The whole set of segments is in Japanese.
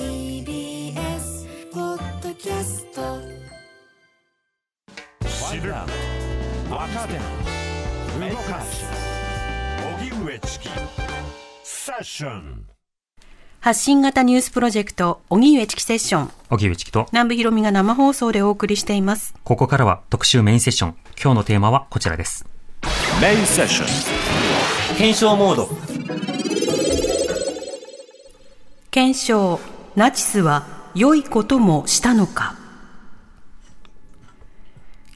TBS ポッドキャスト知る。若手。動かす。荻上チキ。セッション。発信型ニュースプロジェクト、荻上チキセッション。荻上チキと、南部ひろみが生放送でお送りしています。ここからは特集メインセッション。今日のテーマはこちらです。メインセッション。検証モード。検証、ナチスは良いこともしたのか？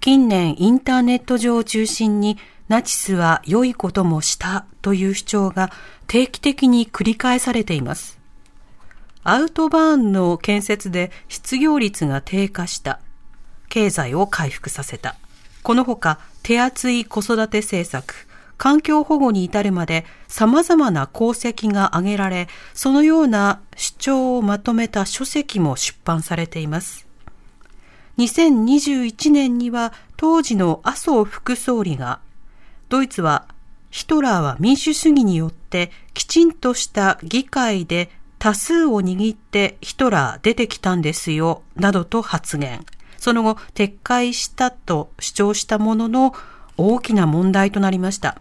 近年インターネット上を中心にナチスは良いこともしたという主張が定期的に繰り返されています。アウトバーンの建設で失業率が低下した。経済を回復させた。このほか手厚い子育て政策、環境保護に至るまで様々な功績が挙げられ、そのような主張をまとめた書籍も出版されています。2021年には当時の麻生副総理が、ドイツはヒトラーは民主主義によってきちんとした議会で多数を握ってヒトラー出てきたんですよ、などと発言。その後撤回したと主張したものの大きな問題となりました。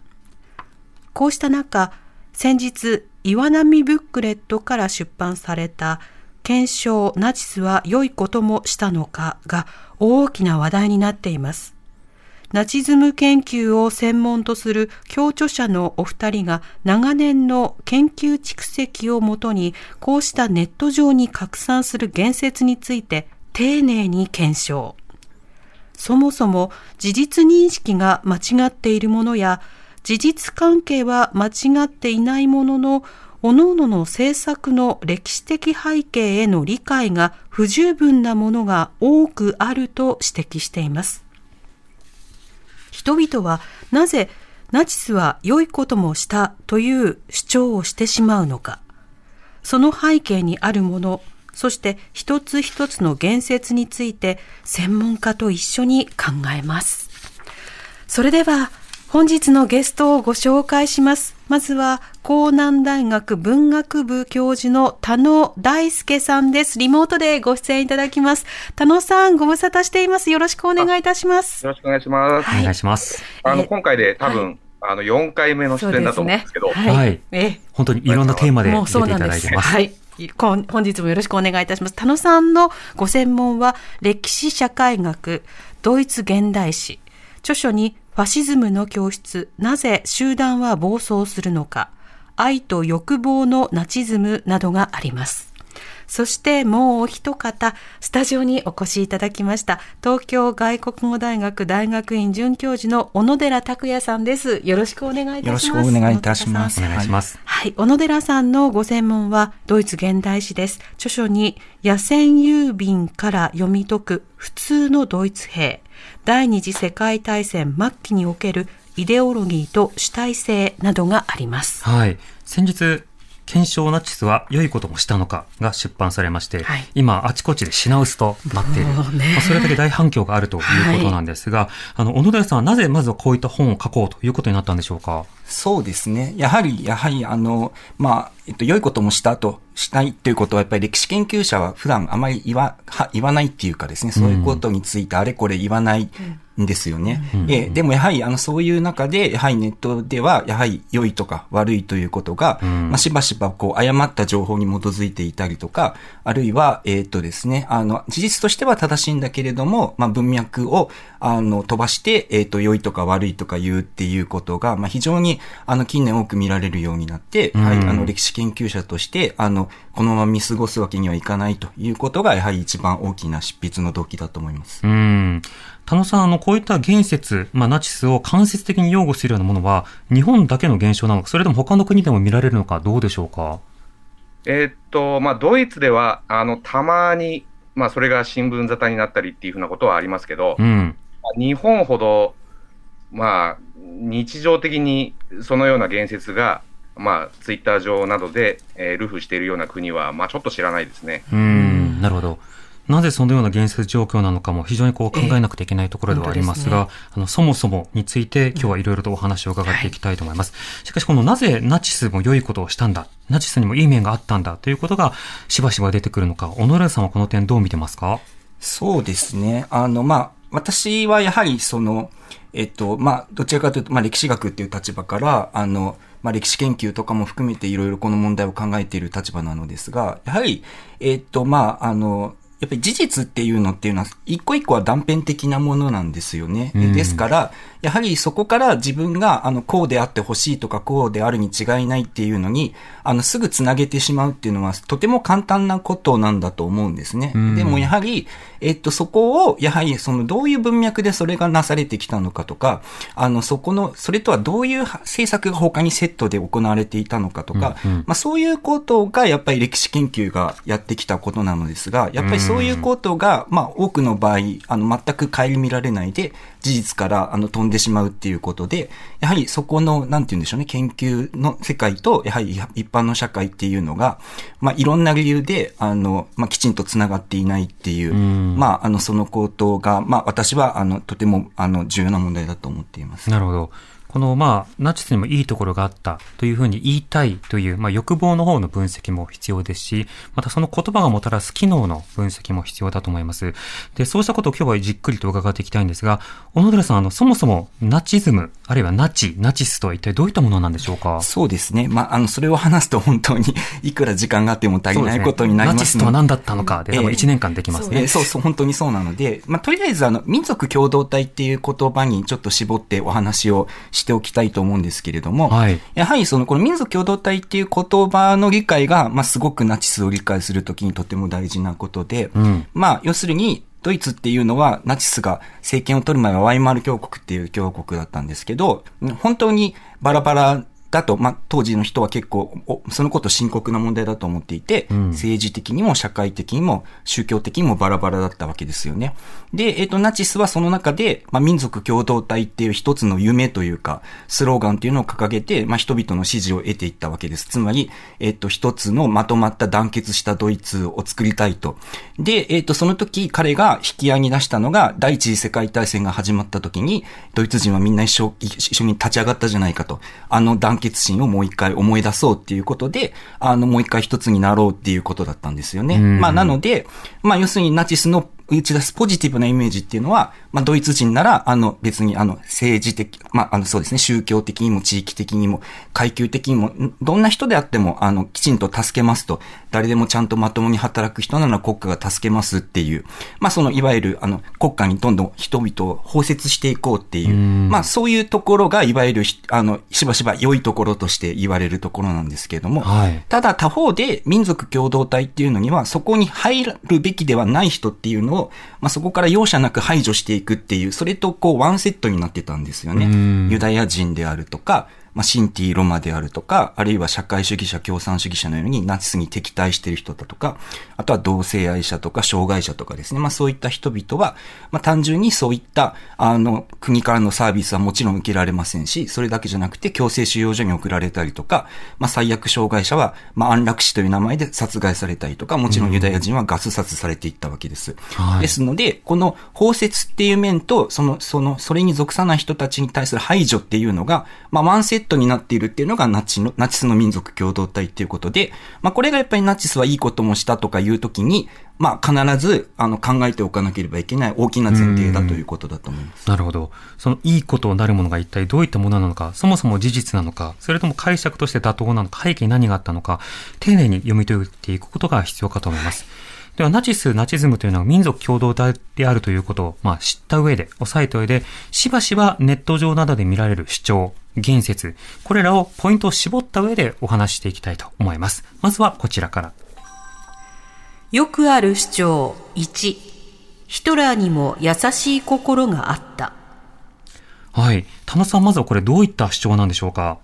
こうした中、先日、岩波ブックレットから出版された検証ナチスは良いこともしたのかが大きな話題になっています。ナチズム研究を専門とする共著者のお二人が長年の研究蓄積をもとにこうしたネット上に拡散する言説について丁寧に検証。そもそも事実認識が間違っているものや事実関係は間違っていないものの各々の政策の歴史的背景への理解が不十分なものが多くあると指摘しています。人々はなぜナチスは良いこともしたという主張をしてしまうのか。その背景にあるもの、そして一つ一つの言説について専門家と一緒に考えます。それでは本日のゲストをご紹介します。まずは江南大学文学部教授の田野大輔さんです。リモートでご出演いただきます。田野さんご無沙汰しています。よろしくお願いいたします。よろしくお願いします。はいお願いします。あの、え今回で多分、あの、4回目の出演だと思うんですけど、はい。はいえ本当にいろんなテーマで出ていたそうなんです。だいてます。はい。こん本日もよろしくお願いいたします。田野さんのご専門は歴史社会学、ドイツ現代史。著書にファシズムの教室、なぜ集団は暴走するのか、愛と欲望のナチズムなどがあります。そしてもうお一方、スタジオにお越しいただきました。東京外国語大学大学院准教授の小野寺拓也さんです。よろしくお願いいたします。よろしくお願いいたしますお願いします。はい。小野寺さんのご専門はドイツ現代史です。著書に野戦郵便から読み解く普通のドイツ兵、第二次世界大戦末期におけるイデオロギーと主体性などがあります。はい。先日、検証ナチスは良いこともしたのかが出版されまして、はい今あちこちで品薄となっている。ねまあそれだけ大反響があるということなんですが、あの、小野寺さんはなぜまずはこういった本を書こうということになったんでしょうか？そうですね。やはり、やはり、あの、まあ、えっと、良いこともしたと、したいということは、やっぱり歴史研究者は普段あまり言わ、は言わないっていうかですね、そういうことについてあれこれ言わないんですよね。ええでもやはり、あの、そういう中で、やはりネットでは、やはり良いとか悪いということが、まあ、しばしば、こう、誤った情報に基づいていたりとか、あるいは、えっとですね、あの、事実としては正しいんだけれども、まあ、文脈を、あの、飛ばして、えっと、良いとか悪いとか言うっていうことが、まあ、非常に、あの、近年多く見られるようになって、はい、あの、歴史研究者として、あの、このまま見過ごすわけにはいかないということが、やはり一番大きな執筆の動機だと思います。うん。田野さん、あの、こういった言説、まあ、ナチスを間接的に擁護するようなものは、日本だけの現象なのか、それとも他の国でも見られるのか、どうでしょうか？えーっと、まあ、ドイツでは、あの、たまに、まあ、それが新聞沙汰になったりっていうふうなことはありますけど、うん。日本ほど、まあ、日常的にそのような言説が、まあ、ツイッター上などで、えールフしているような国は、まあ、ちょっと知らないですね。うん、なるほど。なぜそのような現実状況なのかも非常にこう考えなくてはいけないところではありますが、あの、そもそもについて今日はいろいろとお話を伺っていきたいと思います。しかしこのなぜナチスも良いことをしたんだ、ナチスにもいい面があったんだということがしばしば出てくるのか、小野寺さんはこの点どう見てますか？そうですね。あの、まあ、私はやはりその、えっと、まあ、どちらかというと、まあ、歴史学っていう立場から、あの、まあ、歴史研究とかも含めていろいろこの問題を考えている立場なのですが、やはり、えっと、まあ、あの、やっぱり事実っていうのっていうのは、一個一個は断片的なものなんですよね。うんですから、やはりそこから自分が、あの、こうであってほしいとか、こうであるに違いないっていうのに、あの、すぐつなげてしまうっていうのは、とても簡単なことなんだと思うんですね。うんでも、やはり、えっと、そこを、やはり、その、どういう文脈でそれがなされてきたのかとか、あの、そこの、それとはどういう政策が他にセットで行われていたのかとか、うんうんまあ、そういうことが、やっぱり歴史研究がやってきたことなのですが、やっぱりそういうことが、まあ、多くの場合、あの、全く顧みられないで、事実から、あの、飛んでしまうっていうことで、やはりそこの、なんて言うんでしょうね、研究の世界と、やはり一般の社会っていうのが、まあ、いろんな理由で、あの、まあ、きちんと繋がっていないっていう、うんまあ、あの、そのことが、まあ、私は、あの、とても、あの、重要な問題だと思っています。なるほど。この、まあ、ナチスにもいいところがあったというふうに言いたいという、まあ、欲望の方の分析も必要ですし、またその言葉がもたらす機能の分析も必要だと思います。で、そうしたことを今日はじっくりと伺っていきたいんですが、小野寺さん、あの、そもそもナチズム、あるいはナチ、ナチスとは一体どういったものなんでしょうか？そうですね。まあ、あの、それを話すと本当に、いくら時間があっても足りないことになりナチますので。スとは何だったのかで、多分ええ1年間できますね。えーそうそう、本当にそうなので、まあ、とりあえず、あの、民族共同体っていう言葉にちょっと絞ってお話をしておきたいと思うんですけれども、はい。やはりその、この民族共同体っていう言葉の理解が、まあ、すごくナチスを理解するときにとても大事なことで、うん。まあ、要するに、ドイツっていうのは、ナチスが政権を取る前はワイマル共和国っていう共和国だったんですけど、本当にバラバラだと、まあ、当時の人は結構、おそのこと深刻な問題だと思っていて、うん政治的にも社会的にも宗教的にもバラバラだったわけですよね。で、えっ、と、ナチスはその中で、まあ、民族共同体っていう一つの夢というか、スローガンっていうのを掲げて、まあ、人々の支持を得ていったわけです。つまり、えっ、と、一つのまとまった団結したドイツを作りたいと。で、えっ、と、その時彼が引き合いに出したのが、第一次世界大戦が始まった時に、ドイツ人はみんな一緒一緒に立ち上がったじゃないかと。あの団決心をもう一回思い出そうっていうことで、あの、もう一回一つになろうっていうことだったんですよね。まあ、なので、まあ、要するにナチスの打ち出すポジティブなイメージっていうのは、まあ、ドイツ人なら、あの、別に、あの、政治的、まあ、あの、そうですね、宗教的にも地域的にも、階級的にも、んどんな人であっても、あの、きちんと助けますと、誰でもちゃんとまともに働く人なら国家が助けますっていう、まあ、その、いわゆる、あの、国家にどんどん人々を包摂していこうっていう、うん。まあ、そういうところが、いわゆるひ、あの、しばしば良いところとして言われるところなんですけれども、はい。ただ他方で民族共同体っていうのにはそこに入るべきではない人っていうのを、まあ、そこから容赦なく排除していくっていう、それとこうワンセットになってたんですよねうん。ユダヤ人であるとか、まあ、シンティ・ロマであるとか、あるいは社会主義者、共産主義者のようにナチスに敵対している人だとか、あとは同性愛者とか障害者とかですね。まあそういった人々は、まあ単純にそういった、あの、国からのサービスはもちろん受けられませんし、それだけじゃなくて強制収容所に送られたりとか、まあ最悪障害者は、まあ安楽死という名前で殺害されたりとか、もちろんユダヤ人はガス殺されていったわけです。はいですので、この包摂っていう面と、その、その、それに属さない人たちに対する排除っていうのが、まあワンセットになっているっていうのがナチの、ナチスの民族共同体っていうことで、まあこれがやっぱりナチスはいいこともしたとかいうときに、まあ必ず、あの、考えておかなければいけない大きな前提だということだと思います。なるほど。そのいいことになるものが一体どういったものなのか、そもそも事実なのか、それとも解釈として妥当なのか、背景に何があったのか、丁寧に読み解いていくことが必要かと思います。では、ナチス、ナチズムというのは民族共同体であるということを、まあ、知った上で、押さえた上で、しばしばネット上などで見られる主張、言説、これらをポイントを絞った上でお話ししていきたいと思います。まずはこちらから。よくある主張1ヒトラーにも優しい心があったはい。田野さん、まずはこれどういった主張なんでしょうか？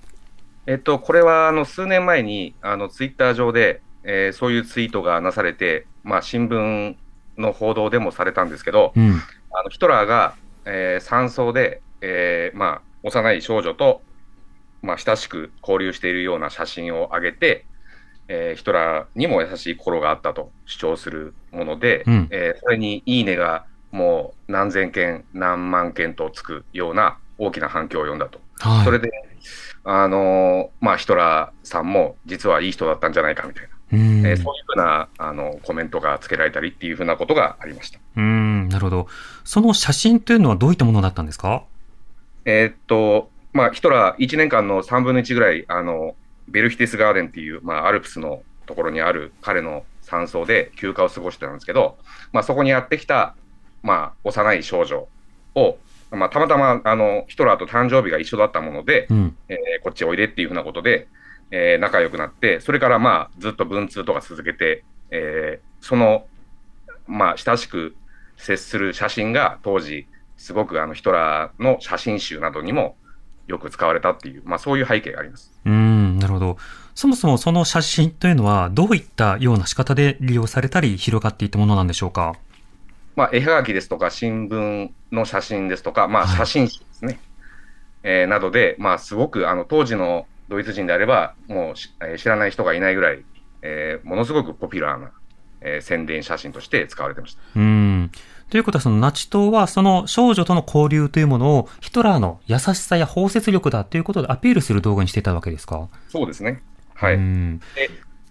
えっと、これは、あの、数年前に、あの、ツイッター上で、えーそういうツイートがなされて、まあ、新聞の報道でもされたんですけど、うん。あのヒトラーが、えー山荘で、えーまあ、幼い少女と、まあ、親しく交流しているような写真を上げて、えーヒトラーにも優しい心があったと主張するもので、うんえーそれにいいねがもう何千件、何万件とつくような大きな反響を呼んだと。はい。それで、あのーまあ、ヒトラーさんも実はいい人だったんじゃないかみたいな、うん。えーそういうふうなあのコメントがつけられたりっていうふうなことがありました。うん、なるほど。その写真というのはどういったものだったんですか？えーっと、まあ、ヒトラー1年間の3分の1ぐらい、あの、ベルヒテスガーデンっていう、まあ、アルプスのところにある彼の山荘で休暇を過ごしてたんですけど、まあ、そこにやってきた、まあ、幼い少女を、まあ、たまたま、あの、ヒトラーと誕生日が一緒だったもので、うん。えーこっちおいでっていうふうなことで、えー仲良くなって、それからまあずっと文通とか続けて、えーその、まあ親しく接する写真が当時、すごくあのヒトラーの写真集などにもよく使われたっていう、まあそういう背景があります。うん、なるほど。そもそもその写真というのはどういったような仕方で利用されたり広がっていったものなんでしょうか？まあ絵はがきですとか新聞の写真ですとか、まあはい写真集ですね。えーなどで、まあすごくあの当時のドイツ人であれば、もうし、えー知らない人がいないぐらい、えーものすごくポピュラーな、えー宣伝写真として使われてました。うん。ということは、そのナチ党は、その少女との交流というものを、ヒトラーの優しさや包摂力だということでアピールする動画にしていたわけですか？そうですね。はい。うん。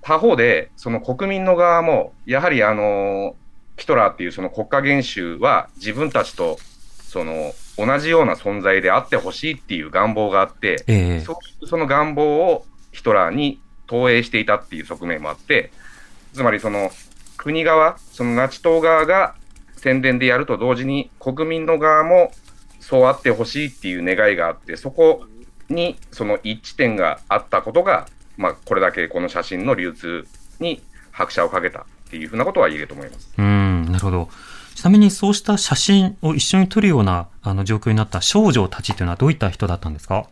他方で、その国民の側も、やはりあのヒトラーっていうその国家元首は自分たちとその同じような存在であってほしいっていう願望があって、ええそういうその願望をヒトラーに投影していたっていう側面もあって、つまりその国側、そのナチ党側が宣伝でやると同時に国民の側もそうあってほしいっていう願いがあって、そこにその一致点があったことが、まあ、これだけこの写真の流通に拍車をかけたっていうふうなことは言えると思います。うん、なるほど。ちなみにそうした写真を一緒に撮るようなあの状況になった少女たちというのはどういった人だったんですか？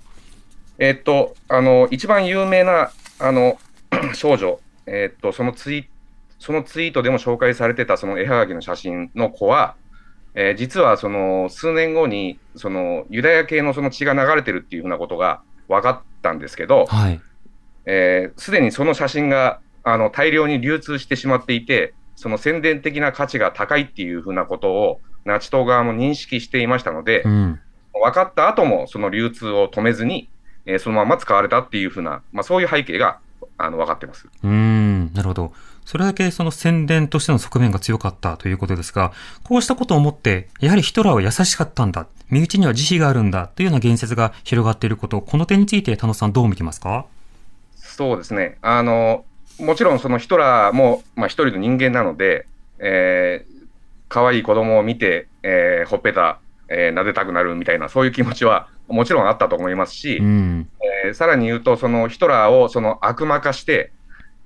えっと、あの、一番有名な、あの、少女、えっと、そのツイ、そのツイートでも紹介されてたその絵はがきの写真の子は、えー実はその数年後に、そのユダヤ系のその血が流れてるっていうふうなことが分かったんですけど、はい。えーすでにその写真があの大量に流通してしまっていて、その宣伝的な価値が高いっていうふうなことを、ナチ党側も認識していましたので、うん。分かった後もその流通を止めずに、えーそのまま使われたっていうふうな、まあ、そういう背景があの分かってます。うーん、なるほど。それだけその宣伝としての側面が強かったということですが、こうしたことを思って、やはりヒトラーは優しかったんだ、身内には慈悲があるんだというような言説が広がっていること、この点について田野さんどう見てますか？そうですね。あの、もちろんそのヒトラーも、まあ、一人の人間なので、えー、可愛い子供を見て、えーほっぺた、えー撫でたくなるみたいな、そういう気持ちはもちろんあったと思いますし、うん。えーさらに言うと、そのヒトラーをその悪魔化して、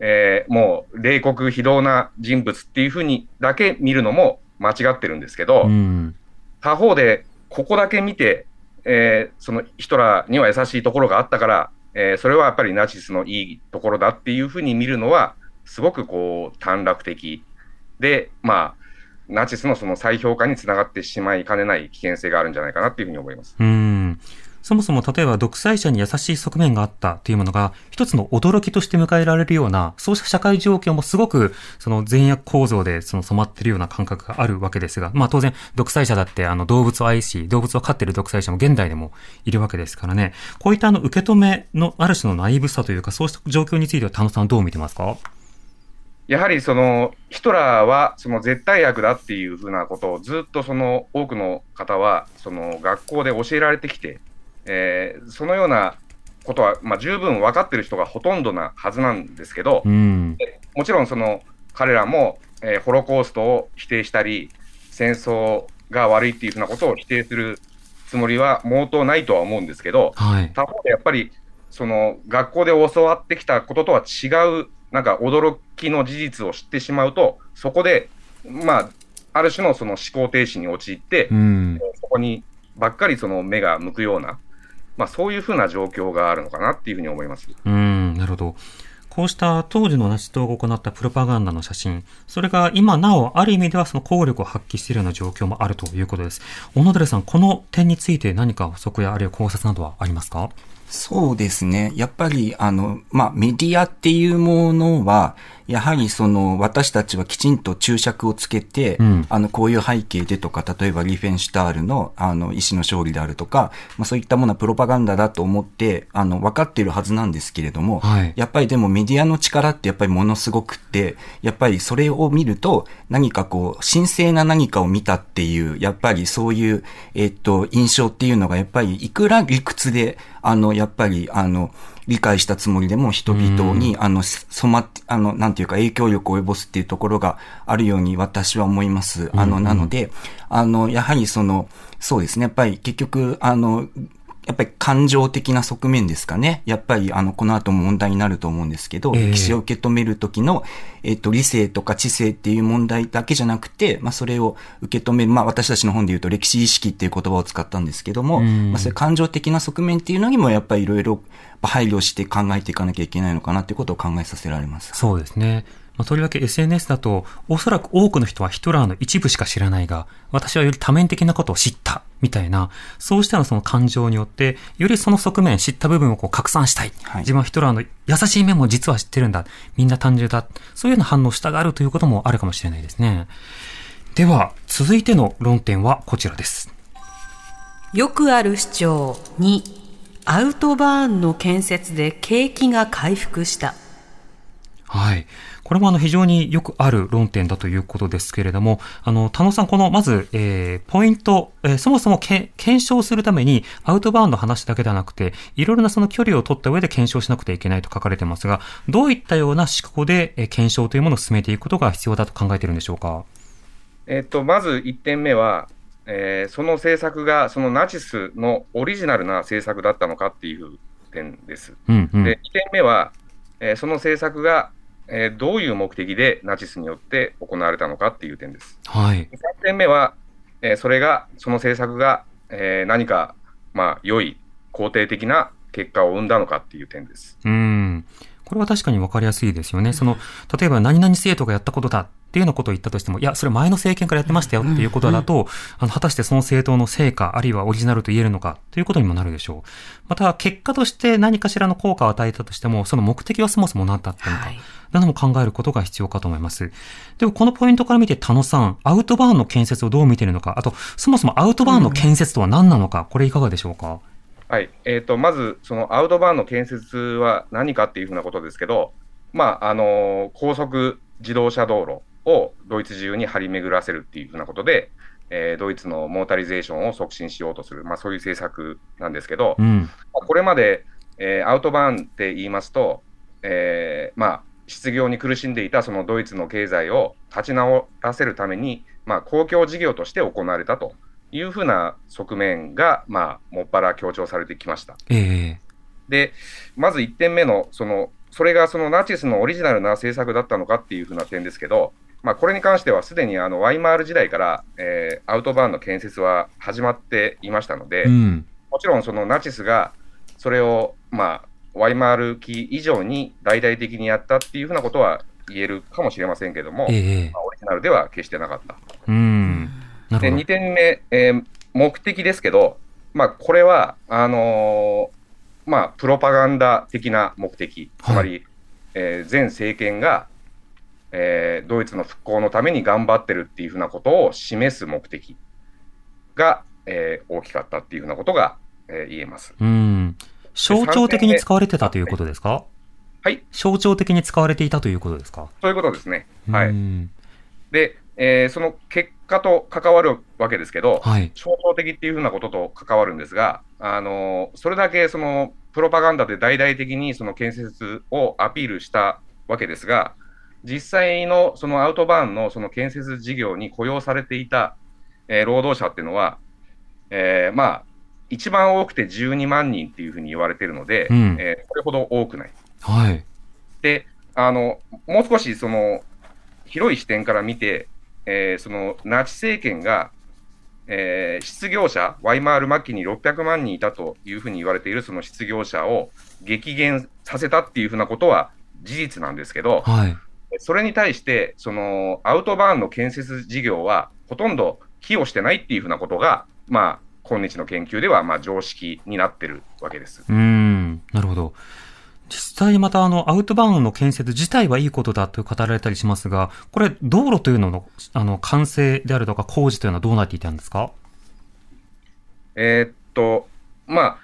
えーもう冷酷非道な人物っていうふうにだけ見るのも間違ってるんですけど、うん。他方で、ここだけ見て、えーそのヒトラーには優しいところがあったから、えーそれはやっぱりナチスのいいところだっていうふうに見るのは、すごくこう短絡的で、まあ、ナチスのその再評価につながってしまいかねない危険性があるんじゃないかなっていうふうに思います。うん。そもそも例えば独裁者に優しい側面があったというものが一つの驚きとして迎えられるような、そうした社会状況もすごくその善悪構造でその染まっているような感覚があるわけですが、まあ当然独裁者だってあの動物を愛し、動物を飼っている独裁者も現代でもいるわけですからね。こういったあの受け止めのある種のナイブさというか、そうした状況については田野さんどう見てますか？やはりそのヒトラーはその絶対悪だっていうふうなことをずっとその多くの方はその学校で教えられてきて、えーそのようなことは、まあ、十分分かってる人がほとんどなはずなんですけど、うん。もちろんその彼らも、えーホロコーストを否定したり、戦争が悪いっていうふうなことを否定するつもりは毛頭ないとは思うんですけど、はい。他方でやっぱりその学校で教わってきたこととは違う、なんか驚きの事実を知ってしまうと、そこで、まあ、ある種のその思考停止に陥って、うん。そこにばっかりその目が向くような、まあ、そういうふうな状況があるのかなっていうふうに思います。うん、なるほど。こうした当時のナチ党が行ったプロパガンダの写真、それが今なおある意味ではその効力を発揮しているような状況もあるということです。小野寺さん、この点について何か補足やあるいは考察などはありますか？そうですね。やっぱり、あの、まあ、メディアっていうものは、やはりその、私たちはきちんと注釈をつけて、うん。あの、こういう背景でとか、例えばリーフェンシュタールの、あの、意志の勝利であるとか、まあ、そういったものはプロパガンダだと思って、あの、分かっているはずなんですけれども、はい。やっぱりでもメディアの力ってやっぱりものすごくって、やっぱりそれを見ると、何かこう、神聖な何かを見たっていう、やっぱりそういう、えっと、印象っていうのが、やっぱりいくら理屈で、あの、やっぱり、あの、理解したつもりでも人々に、あの、染まって、あの、なんていうか影響力を及ぼすっていうところがあるように私は思います。あの、なので、あの、やはりその、そうですね、やっぱり結局、あの、やっぱり感情的な側面ですかね。やっぱり、あの、この後も問題になると思うんですけど、ええ歴史を受け止める時の、えっと、理性とか知性っていう問題だけじゃなくて、まあ、それを受け止める、まあ、私たちの本で言うと歴史意識っていう言葉を使ったんですけども、うんまあ、そういう感情的な側面っていうのにも、やっぱりいろいろ配慮して考えていかなきゃいけないのかなっていうことを考えさせられます。そうですね。まあ、とりわけ SNS だと、おそらく多くの人はヒトラーの一部しか知らないが、私はより多面的なことを知った、みたいな、そうしたのその感情によって、よりその側面、知った部分をこう拡散したい。はい自分はヒトラーの優しい面も実は知ってるんだ。みんな単純だ。そういうような反応をしたがるということもあるかもしれないですね。では、続いての論点はこちらです。よくある主張2アウトバーンの建設で景気が回復したはい。これもあの非常によくある論点だということですけれども、あの、田野さん、このまず、えー、ポイント、えーそもそもけ検証するためにアウトバーンの話だけではなくて、いろいろなその距離を取った上で検証しなくてはいけないと書かれてますが、どういったような思考で、えー検証というものを進めていくことが必要だと考えているんでしょうか？えっと、まず1点目は、えーその政策がそのナチスのオリジナルな政策だったのかっていう点です。うん、うん。で2点目は、えーその政策が、えーどういう目的でナチスによって行われたのかっていう点です。はい。3点目は、えーそれが、その政策が、えー何か、まあ、良い、肯定的な結果を生んだのかっていう点です。うん。これは確かに分かりやすいですよね。その、例えば何々政党がやったことだっていうようなことを言ったとしても、いや、それ前の政権からやってましたよっていうことだと、あの、果たしてその政党の成果、あるいはオリジナルと言えるのかということにもなるでしょう。また、結果として何かしらの効果を与えたとしても、その目的はそもそも何だったのか。はいなども考えることが必要かと思います。では、このポイントから見て、田野さん、アウトバーンの建設をどう見ているのか、あと、そもそもアウトバーンの建設とは何なのか、これいかがでしょうか？はい。えっ、と、まず、そのアウトバーンの建設は何かっていうふうなことですけど、まあ、あの高速自動車道路をドイツ中に張り巡らせるっていうふうなことで、えードイツのモータリゼーションを促進しようとする、まあ、そういう政策なんですけど、うん。これまで、えーアウトバーンって言いますと、えーまあ、失業に苦しんでいたそのドイツの経済を立ち直らせるために、まあ、公共事業として行われたというふうな側面が、まあ、もっぱら強調されてきました。ええで、まず1点目の、その、それがそのナチスのオリジナルな政策だったのかっていうふうな点ですけど、まあ、これに関してはすでにあのワイマール時代から、えーアウトバーンの建設は始まっていましたので、うん。もちろんそのナチスがそれを、まあ、ワイマール期以上に大々的にやったっていうふうなことは言えるかもしれませんけども、ええまあオリジナルでは決してなかった。うん。で、ほど2。点目、えー目的ですけど、まあ、これは、あのーまあ、プロパガンダ的な目的、つまり、えー前政権が、えードイツの復興のために頑張ってるっていうふうなことを示す目的が、えー大きかったっていうふうなことが、えー言えます。うん。象徴的に使われてたということですか？はい、象徴的に使われていたということですか？そういうことですね。はい。うんで、えーその結果と関わるわけですけど、はい。象徴的っていうふうなことと関わるんですが、あのそれだけそのプロパガンダで大々的にその建設をアピールしたわけですが、実際のそのアウトバーンのその建設事業に雇用されていた、えー労働者っていうのは、えーまあ、一番多くて12万人っていうふうに言われているので、うんえーそれほど多くない。はい。で、あの、もう少しその、広い視点から見て、えーその、ナチ政権が、えー失業者、ワイマール末期に600万人いたというふうに言われているその失業者を激減させたっていうふうなことは事実なんですけど、はい。それに対して、そのアウトバーンの建設事業は、ほとんど寄与してないっていうふうなことが、まあ、今日の研究ではまあ常識になってるわけです。うーん、なるほど。実際またあの、アウトバーンの建設自体はいいことだと語られたりしますが、これ、道路というのの、あの、完成であるとか工事というのはどうなっていたんですか？えーっと、まあ、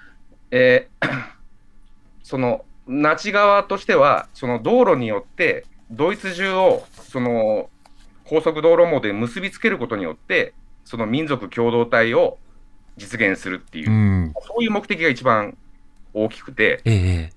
えー その、那智側としては、その道路によって、ドイツ中を、その、高速道路網で結びつけることによって、その民族共同体を実現するっていうう、ん。そういう目的が一番大きくて、ええ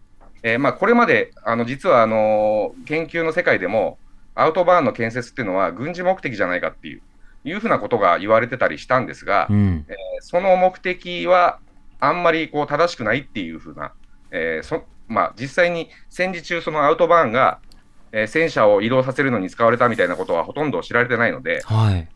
えーまあ、これまで、あの、実は、あの、研究の世界でも、アウトバーンの建設っていうのは軍事目的じゃないかっていう、いうふうなことが言われてたりしたんですが、うん。その目的はあんまりこう正しくないっていうふうな、えーそまあ、実際に戦時中、そのアウトバーンが、えー戦車を移動させるのに使われたみたいなことはほとんど知られてないので、はい。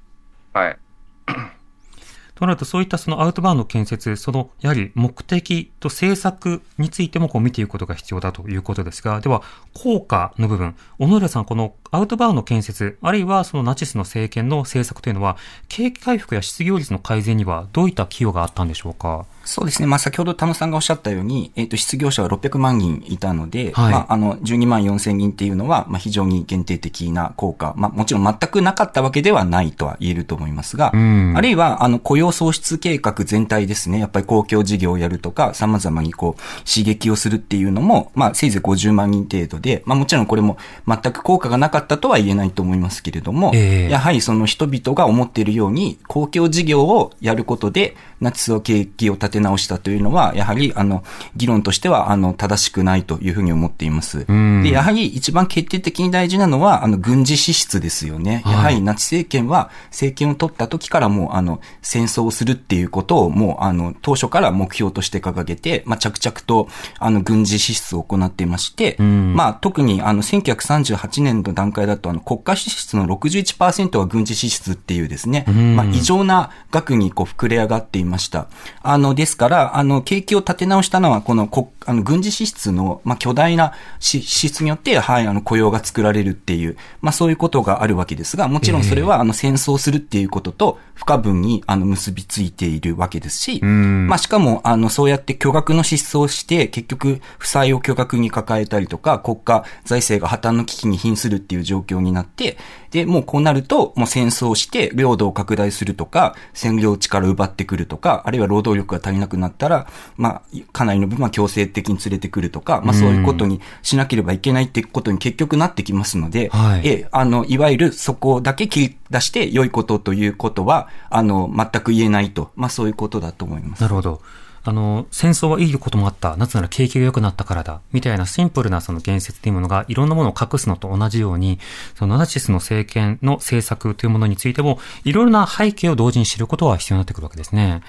はい、となると、そういったそのアウトバーンの建設、その、やはり目的と政策についてもこう見ていくことが必要だということですが、では、効果の部分、小野浦さん、このアウトバーンの建設、あるいはそのナチスの政権の政策というのは、景気回復や失業率の改善にはどういった寄与があったんでしょうか？そうですね。まあ、先ほど田野さんがおっしゃったように、えっ、と、失業者は600万人いたので、はいまあ、あの、12万4千人っていうのは、まあ、非常に限定的な効果。まあ、もちろん全くなかったわけではないとは言えると思いますが、うんあるいは、あの、雇用創出計画全体ですね。やっぱり公共事業をやるとか、様々にこう、刺激をするっていうのも、まあ、せいぜい50万人程度で、まあ、もちろんこれも全く効果がなかったとは言えないと思いますけれども、ええやはりその人々が思っているように、公共事業をやることで、ナチスの景気を立て直したというのは、やはり、あの、議論としては、あの、正しくないというふうに思っています。ん。で、やはり一番決定的に大事なのは、あの、軍事支出ですよね。やはり、ナチ政権は、政権を取った時からもう、あの、戦争をするっていうことを、もう、あの、当初から目標として掲げて、まあ、着々と、あの、軍事支出を行っていまして、ん。まあ、特に、あの、1938年の段階だと、あの、国家支出の61%は軍事支出っていうですね、ん。まあ、異常な額にこう膨れ上がっていました。あの、ですから、あの、景気を立て直したのは、この国、あの、軍事支出の、まあ、巨大な支支出によって、はい、あの、雇用が作られるっていう、まあ、そういうことがあるわけですが、もちろんそれは、あの、戦争するっていうことと、不可分に、あの、結びついているわけですし、ん。まあ、しかも、あの、そうやって巨額の支出をして、結局、負債を巨額に抱えたりとか、国家財政が破綻の危機に瀕するっていう状況になって、で、もうこうなると、もう戦争して、領土を拡大するとか、占領地から奪ってくるとか、あるいは労働力が足りなくなったら、まあ、かなりの部分は強制的に連れてくるとか、まあ、そういうことにしなければいけないってことに結局なってきますので、はいええ、あの、いわゆるそこだけ切り出して良いことということは、あの、全く言えないと、まあ、そういうことだと思います。なるほど。あの、戦争はいいこともあった。なぜなら景気が良くなったからだ。みたいなシンプルなその言説っていうものがいろんなものを隠すのと同じように、そのナチスの政権の政策というものについても、いろいろな背景を同時に知ることは必要になってくるわけですね。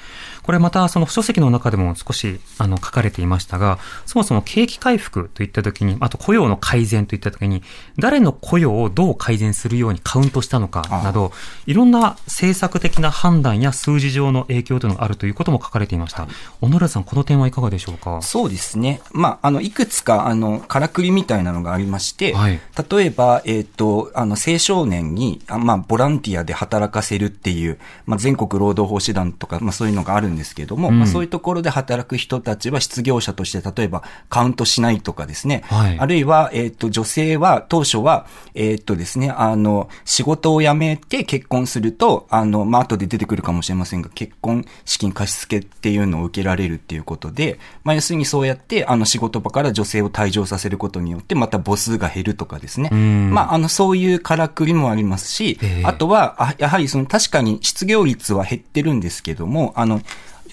これまたその書籍の中でも少しあの書かれていましたが、そもそも景気回復といった時に、あと雇用の改善といった時に、誰の雇用をどう改善するようにカウントしたのかなど、いろんな政策的な判断や数字上の影響というのがあるということも書かれていました。小野寺さん、この点はいかがでしょうか？そうですね。まあ、あの、いくつか、あの、からくりみたいなのがありまして、はい例えば、えっ、と、あの、青少年に、あまあ、ボランティアで働かせるっていう、まあ、全国労働法師団とか、まあ、そういうのがあるんですけども、うんまあ、そういうところで働く人たちは失業者として、例えば、カウントしないとかですね。はいあるいは、えっ、と、女性は、当初は、えっ、とですね、あの、仕事を辞めて結婚すると、あの、まあ、後で出てくるかもしれませんが、結婚資金貸し付けっていうのを受けられるっていうことで、まあ、要するにそうやって、あの、仕事場から女性を退場させることによって、また母数が減るとかですね。んまあ、あの、そういうからくりもありますし、ええあとは、あやはりその、確かに失業率は減ってるんですけども、あの、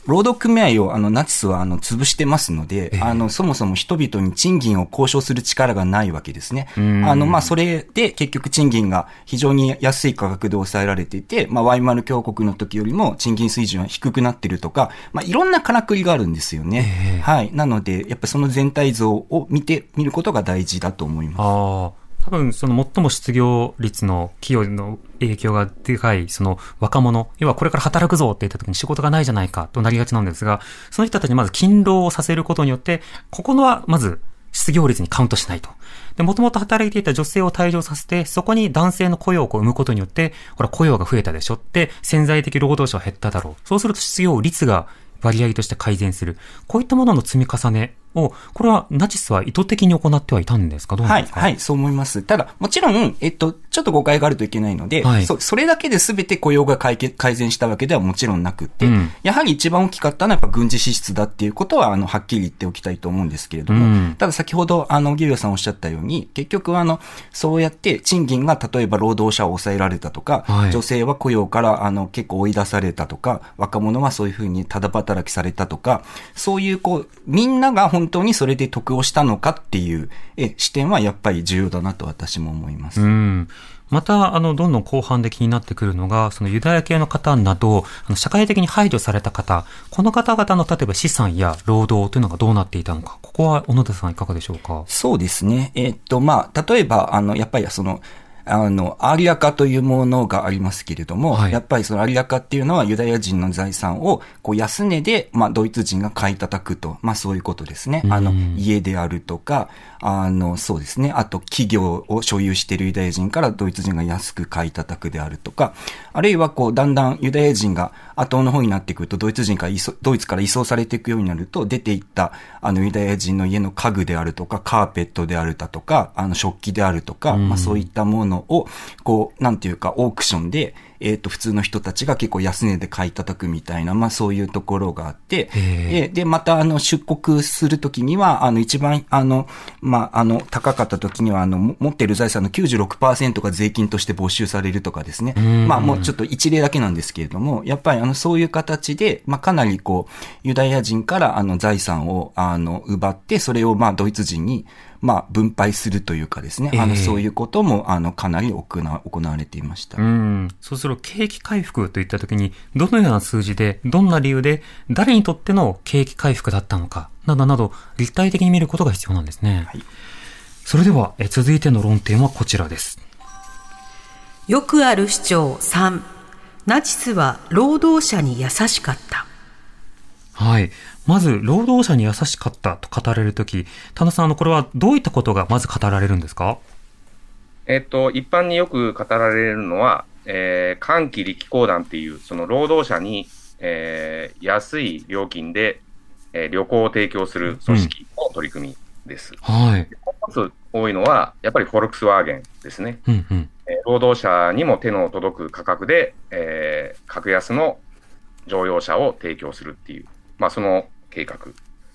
労働組合をあのナチスはあの潰してますので、あのそもそも人々に賃金を交渉する力がないわけですね。んあのまあそれで結局賃金が非常に安い価格で抑えられていて、まあワイマル峡谷の時よりも賃金水準は低くなってるとか、まあいろんなからくりがあるんですよね。はい。なので、やっぱその全体像を見てみることが大事だと思います。多分、その最も失業率の企業の影響がでかい、その若者、要はこれから働くぞって言った時に仕事がないじゃないかとなりがちなんですが、その人たちにまず勤労をさせることによって、ここのはまず失業率にカウントしないと。で、もともと働いていた女性を退場させて、そこに男性の雇用をこう生むことによって、ほら、雇用が増えたでしょって、潜在的労働者は減っただろう。そうすると失業率が割合として改善する。こういったものの積み重ねを、これはナチスは意図的に行ってはいたんですか？どうなはい、んですか？はい、そう思います。ただ、もちろん、えっと、ちょっと誤解があるといけないので、はい。そそれだけで全て雇用が改け改善したわけではもちろんなくて、うん。やはり一番大きかったのはやっぱ軍事支出だっていうことは、あの、はっきり言っておきたいと思うんですけれども、うん。ただ先ほど、あの、ギリオさんおっしゃったように、結局あの、そうやって賃金が例えば労働者を抑えられたとか、はい。女性は雇用からあの、結構追い出されたとか、若者はそういうふうにただ働きされたとか、そういうこう、みんなが本当にそれで得をしたのかっていう、え、視点はやっぱり重要だなと私も思います。うん。また、あの、どんどん後半で気になってくるのが、そのユダヤ系の方など、あの社会的に排除された方、この方々の例えば資産や労働というのがどうなっていたのか、ここは小野田さんいかがでしょうか？そうですね。えっと、まあ、例えば、あの、やっぱりその、あの、アリアカというものがありますけれども、はいやっぱりそのアリアカっていうのはユダヤ人の財産を、こう、安値で、まあ、ドイツ人が買い叩くと。まあ、そういうことですね。あのうん、家であるとか、あの、そうですね。あと、企業を所有しているユダヤ人からドイツ人が安く買い叩くであるとか、あるいは、こう、だんだんユダヤ人が後の方になってくると、ドイツ人からドイツから移送されていくようになると、出ていった、あの、ユダヤ人の家の家具であるとか、カーペットであるだとか、あの、食器であるとか、うんまあ、そういったものを、こう、なんていうか、オークションで、えっ、と、普通の人たちが結構安値で買い叩くみたいな、まあ、そういうところがあって、へで、で、また、あの、出国するときには、あの、一番、あの、まあ、あの、高かったときには、あの、も持ってる財産の96%が税金として没収されるとかですね。んまあ、もうちょっと一例だけなんですけれども、やっぱり、あの、そういう形で、まあ、かなりこう、ユダヤ人から、あの、財産を、あの、奪って、それを、まあ、ドイツ人に、まあ、分配するというかですね、あの、ええそういうことも、あの、かなり行わ行われていました。うん。そうすると、景気回復といったときに、どのような数字で、どんな理由で、誰にとっての景気回復だったのか、などなど、立体的に見ることが必要なんですね。はいそれでは、え続いての論点はこちらです。よくある主張3ナチスは労働者に優しかったはい。まず、労働者に優しかったと語られるとき、田野さん、あの、これはどういったことがまず語られるんですか？えっと、一般によく語られるのは、えー、寒気力公団っていう、その労働者に、えー安い料金で、えー旅行を提供する組織の取り組みです。はい。もう一つ多いのは、やっぱりフォルクスワーゲンですね。うんうん。えー労働者にも手の届く価格で、えー格安の乗用車を提供するっていう、まあ、その計画。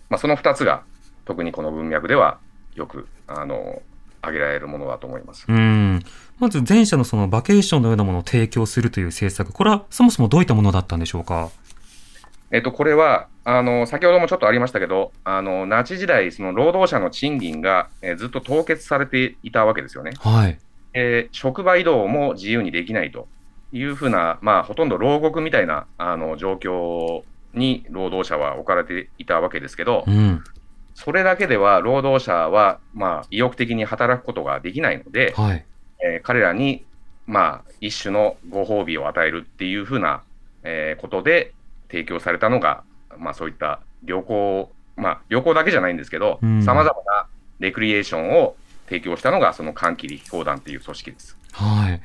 まあ、その二つが、特にこの文脈ではよく、あの、挙げられるものだと思います。うん。まず前者のそのバケーションのようなものを提供するという政策、これはそもそもどういったものだったんでしょうか？えっと、これは、あの、先ほどもちょっとありましたけど、あの、ナチ時代、その労働者の賃金が、えーずっと凍結されていたわけですよね。はい。えー職場移動も自由にできないというふうな、まあ、ほとんど牢獄みたいなあの状況に労働者は置かれていたわけですけどう、ん。それだけでは労働者は、まあ、意欲的に働くことができないので、はい。えー彼らに、まあ、一種のご褒美を与えるっていうふうな、えーことで提供されたのが、まあ、そういった旅行、まあ、旅行だけじゃないんですけど、うんさまざまなレクリエーションを提供したのが、その歓喜力講団っていう組織です。はい。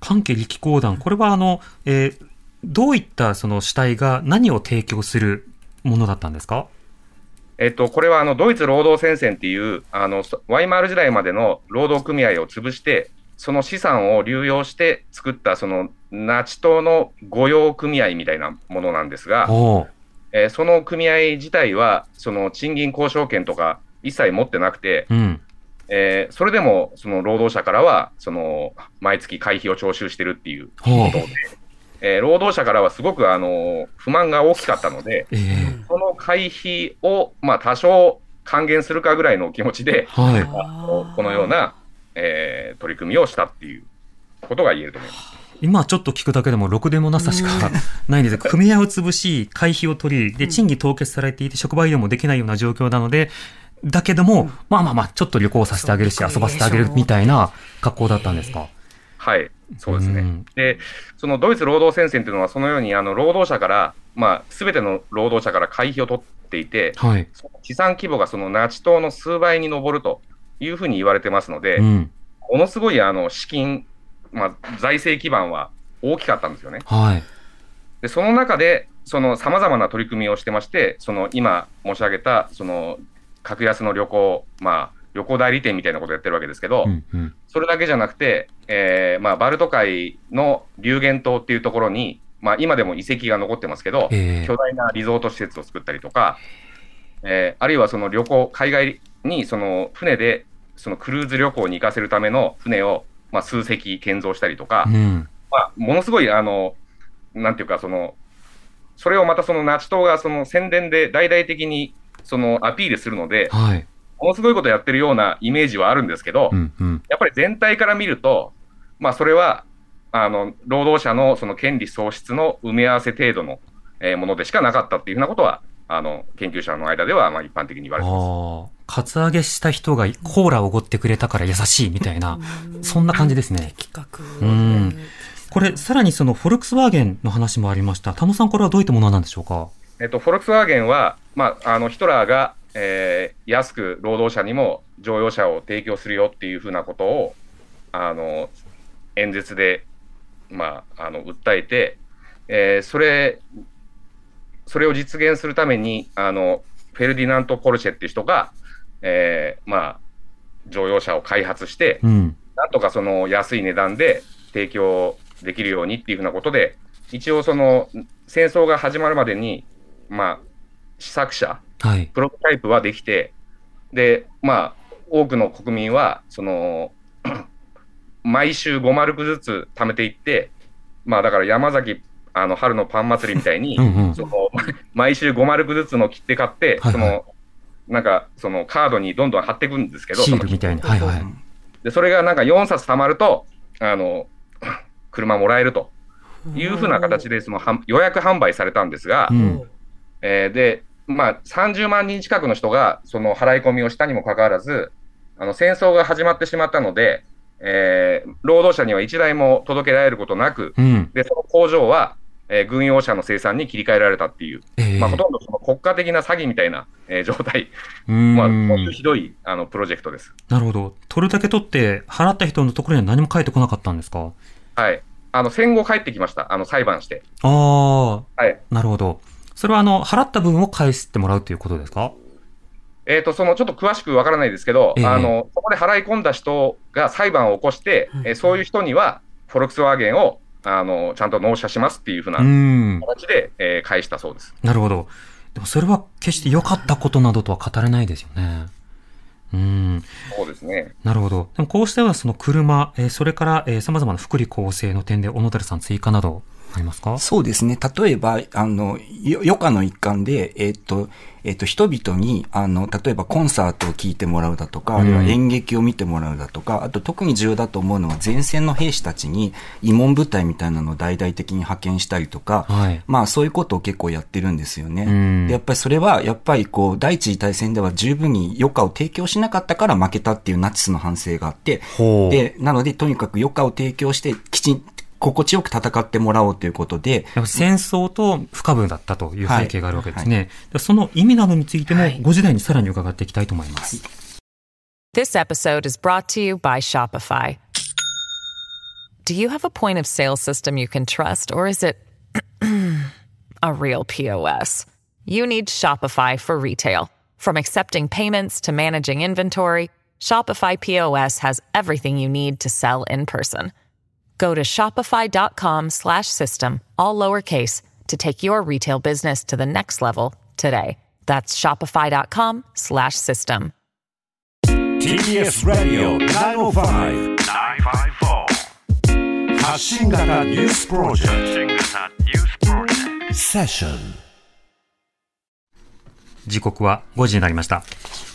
関係力講談、これはあの、えーどういったその主体が何を提供するものだったんですか？えっと、これはあのドイツ労働戦線っていうあのそワイマール時代までの労働組合を潰して、その資産を流用して作ったそのナチ党の御用組合みたいなものなんですが、えーその組合自体はその賃金交渉権とか一切持ってなくて、うん。えーそれでもその労働者からはその毎月会費を徴収してるっていうことで、えー労働者からはすごくあの不満が大きかったので、ええその会費を、まあ、多少還元するかぐらいの気持ちで、はい。このような、えー取り組みをしたっていうことが言えると思います。今ちょっと聞くだけでもろくでもなさしかないんですが、組合を潰し、会費を取り、で、賃金凍結されていて、職場移動もできないような状況なので、だけども、まあまあまあ、ちょっと旅行させてあげるし、遊ばせてあげるみたいな格好だったんですか？はい、そうですね。んで、そのドイツ労働戦線というのは、そのようにあの労働者から、まあ、すべての労働者から会費を取っていて、はい。資産規模がそのナチ党の数倍に上るというふうに言われてますので、うん。ものすごいあの資金、まあ、財政基盤は大きかったんですよね。はい。で、その中で、その様々な取り組みをしてまして、その今申し上げた、その格安の旅行、まあ、旅行代理店みたいなことをやってるわけですけど、うんうん。それだけじゃなくて、えーまあ、バルト海の流言島っていうところに、まあ、今でも遺跡が残ってますけど、ええ巨大なリゾート施設を作ったりとか、えーあるいはその旅行、海外にその船で、そのクルーズ旅行に行かせるための船を、まあ、数隻建造したりとか、うん。まあ、ものすごい、あの、なんていうか、その、それをまたそのナチ党がその宣伝で大々的にそのアピールするので、はい。ものすごいことやってるようなイメージはあるんですけど、うんうん。やっぱり全体から見ると、まあ、それは、あの、労働者のその権利喪失の埋め合わせ程度の、えーものでしかなかったっていうふうなことは、あの、研究者の間では、まあ、一般的に言われてます。ああ、カツアゲした人がコーラをおごってくれたから優しいみたいな、そんな感じですね。企画うんこれ、さらにそのフォルクスワーゲンの話もありました。田野さん、これはどういったものなんでしょうか？えっと、フォルクスワーゲンは、まあ、あの、ヒトラーが、えー安く労働者にも乗用車を提供するよっていうふうなことを、あの、演説で、まあ、あの、訴えて、えーそれ、それを実現するために、あの、フェルディナント・ポルシェっていう人が、えーまあ、乗用車を開発して、うん。なんとかその安い値段で提供できるようにっていうふうなことで、一応その戦争が始まるまでに、まあ、試作車、はい。プロトタイプはできて、で、まあ、多くの国民は、その、毎週5マルクずつ貯めていって、まあだから山崎、あの、春のパン祭りみたいに、うんうんその、毎週5マルクずつの切手買って、はいはいその、なんか、そのカードにどんどん貼っていくんですけど、シールみたいな。はいはい。で、それがなんか4冊貯まると、あの、車もらえるというふうな形でその販予約販売されたんですが、うん。えーで、まあ、30万人近くの人がその払い込みをしたにもかかわらず、あの戦争が始まってしまったので、えー労働者には一台も届けられることなく、うん。で、その工場は、えー軍用車の生産に切り替えられたっていう、ええまあ、ほとんどその国家的な詐欺みたいな、えー状態、まあ、そういうひどいあのプロジェクトです。なるほど。取るだけ取って、払った人のところには何も返ってこなかったんですか？はい。あの、戦後帰ってきました。あの、裁判して。ああ、はい。なるほど。それはあの、払った分を返してもらうということですか？えっ、と、その、ちょっと詳しくわからないですけど、ええあの、そこで払い込んだ人が裁判を起こして、えーそういう人には、フォルクスワーゲンを、あの、ちゃんと納車しますっていうふうな。形で、えー返したそうです。なるほど。でもそれは決して良かったことなどとは語れないですよね。うーん。そうですね。なるほど。でもこうしたようなその車、えーそれから、えー様々な福利厚生の点で、小野寺さん追加などありますか？そうですね。例えば、あの、よ余暇の一環で、えっ、と、えっ、と、人々に、あの、例えばコンサートを聴いてもらうだとか、あるいは演劇を見てもらうだとか、あと特に重要だと思うのは前線の兵士たちに慰問部隊みたいなのを大々的に派遣したりとか、はい。まあそういうことを結構やってるんですよね。うんでやっぱりそれは、やっぱりこう、第一次大戦では十分に余暇を提供しなかったから負けたっていうナチスの反省があって。で、なのでとにかく余暇を提供して、きちん、心地よく戦ってもらおうということで、戦争と不可分だったという背景があるわけですね。はでその意味などについても、5時台にさらに伺っていきたいと思います。This episode is brought to you by Shopify. Do you have a point of sale system you can trust, or is it a real POS? You need Shopify for retail. From accepting payments to managing inventory, Shopify POS has everything you need to sell in person. Go to shopify.com slash system, all lowercase, to take your retail business to the next level today. That's shopify.com slash system. TBS ラディオ905-954発信型ニュースプロジェクトセッション 時刻は5時になりました。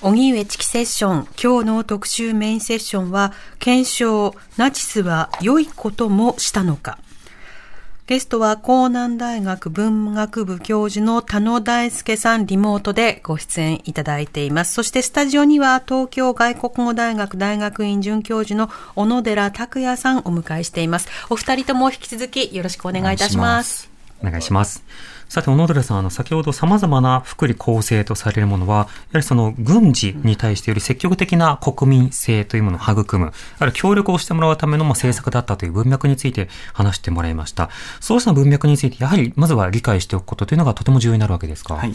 荻上チキセッション、今日の特集メインセッションは、検証、ナチスは良いこともしたのか。ゲストは、江南大学文学部教授の田野大輔さん、リモートでご出演いただいています。そして、スタジオには、東京外国語大学大学院准教授の小野寺拓也さん、お迎えしています。お二人とも引き続きよろしくお願いいたします。お願いします。さて、小野寺さん、あの、先ほど様々な福利厚生とされるものは、やはりその軍事に対してより積極的な国民性というものを育む、あるいは協力をしてもらうためのまあ政策だったという文脈について話してもらいました。そうした文脈について、やはりまずは理解しておくことというのがとても重要になるわけですか？はい。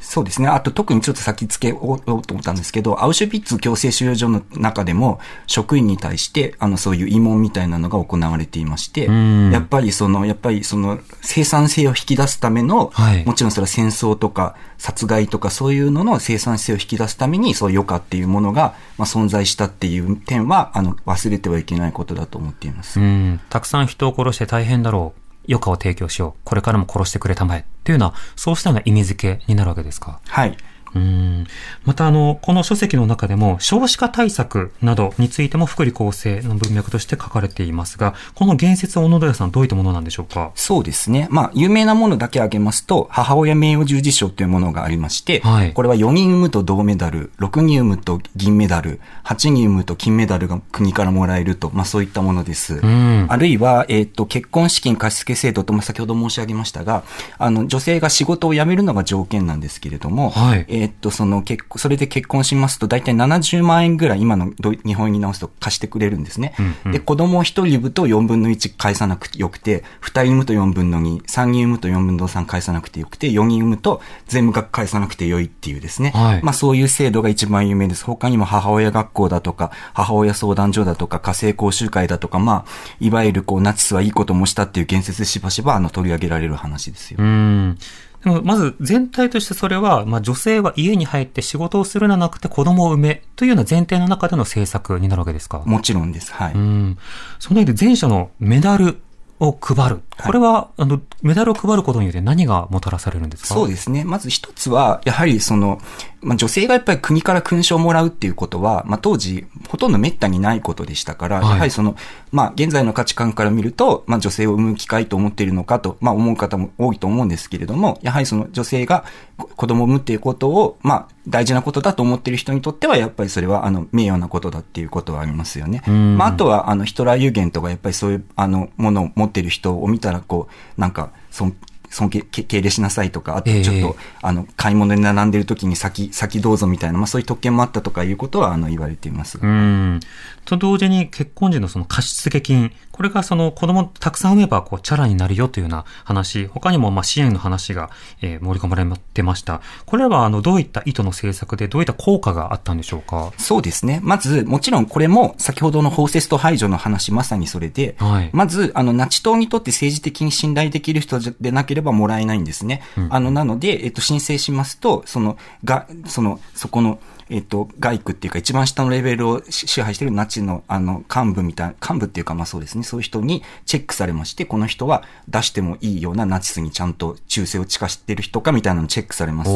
そうですね。あと特にちょっと先付けようと思ったんですけど、アウシュビッツ強制収容所の中でも職員に対して、あの、そういう慰問みたいなのが行われていまして、んやっぱりその、やっぱりその生産性を引き出すための、はいもちろんそれは戦争とか殺害とかそういうのの生産性を引き出すために、そういう余暇っていうものが、まあ、存在したっていう点は、あの、忘れてはいけないことだと思っています。うん、たくさん人を殺して大変だろう。余暇を提供しよう。これからも殺してくれたまえ。というような、そうしたような意味付けになるわけですか？はい。うん。またあの、この書籍の中でも少子化対策などについても福利厚生の文脈として書かれていますが、この言説は小野寺さんどういったものなんでしょうか？そうですね。まあ、有名なものだけ挙げますと、母親名誉十字賞というものがありまして、はい。これは4人産むと銅メダル、6人産むと銀メダル、8人産むと金メダルが国からもらえると、まあそういったものです。ん。あるいは、えっ、と、結婚資金貸付制度とも先ほど申し上げましたが、あの、女性が仕事を辞めるのが条件なんですけれども、はい。えっ、と、その結婚、それで結婚しますと、大体70万円ぐらい今のど日本円に直すと貸してくれるんですね。で、子供を1人産むと4分の1返さなくてよくて、2人産むと4分の2、3人産むと4分の3返さなくてよくて、4人産むと全部額返さなくてよいっていうですね。はいまあそういう制度が一番有名です。他にも母親学校だとか、母親相談所だとか、家政講習会だとか、まあ、いわゆるこう、ナチスはいいこともしたっていう言説でしばしばあの取り上げられる話ですよ。うん。でも、まず全体としてそれは、まあ女性は家に入って仕事をするのなくて子供を産めというような前提の中での政策になるわけですか？もちろんです。はい。うん。その上で前者のメダルを配る。これは、あの、メダルを配ることによって何がもたらされるんですか？そうですね。まず一つは、やはりその、まあ、女性がやっぱり国から勲章をもらうっていうことは、まあ、当時、ほとんど滅多にないことでしたから、はいやはりその、まあ、現在の価値観から見ると、まあ、女性を産む機会と思っているのかと、まあ、思う方も多いと思うんですけれども、やはりその女性がこ子供を産むっていうことを、まあ、大事なことだと思っている人にとっては、やっぱりそれは、あの、名誉なことだっていうことはありますよね。んまあ、あとは、あの、ヒトラー有限とか、やっぱりそういう、あの、ものを持っている人を見たら、こう、なんか、尊尊敬、け敬礼しなさいとか、あとちょっと、ええあの、買い物に並んでる時に先、先どうぞみたいな、まあそういう特権もあったとかいうことは、あの、言われています。うん。と同時に結婚時のその貸付金、これがその子供たくさん産めばこうチャラになるよというような話、他にもまあ支援の話が、えー盛り込まれてました。これはあのどういった意図の政策でどういった効果があったんでしょうか？そうですね。まず、もちろんこれも、先ほどの包摂と排除の話、まさにそれで、はいまず、あの、ナチ党にとって政治的に信頼できる人でなければもらえないんですね。あの、なので、えっと、申請しますと、その、が、その、そこの、えっと、外区っていうか一番下のレベルを支支配しているナチの、あの、幹部みたいな、幹部っていうかまあそうですね、そういう人にチェックされまして、この人は出してもいいようなナチスにちゃんと忠誠を誓している人かみたいなのをチェックされます。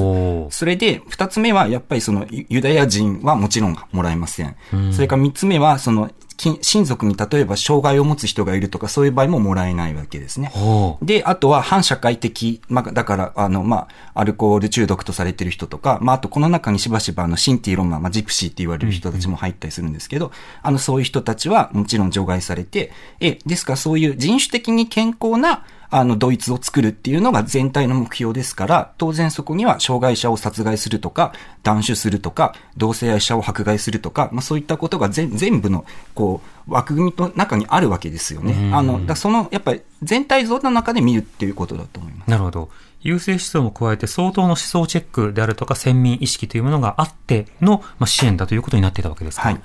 それで、二つ目は、やっぱりその、ユユダヤ人はもちろんもらえません。それから三つ目は、その、き親族に例えば障害を持つ人がいるとか、そういう場合ももらえないわけですね。で、あとは反社会的、まあ、だから、あの、まあ、アルコール中毒とされている人とか、まあ、あとこの中にしばしば、あの、シンティロンマ、まあ、ジプシーって言われる人たちも入ったりするんですけど、あの、そういう人たちはもちろん除外されて、え、ですからそういう人種的に健康な、あの、ドイツを作るっていうのが全体の目標ですから、当然そこには障害者を殺害するとか、断種するとか、同性愛者を迫害するとか、まあそういったことが全全部の、こう、枠組みの中にあるわけですよね。あの、だその、やっぱり全体像の中で見るっていうことだと思います。なるほど。優勢思想も加えて相当の思想チェックであるとか先民意識というものがあっての、まあ、支援だということになっていたわけですか。はい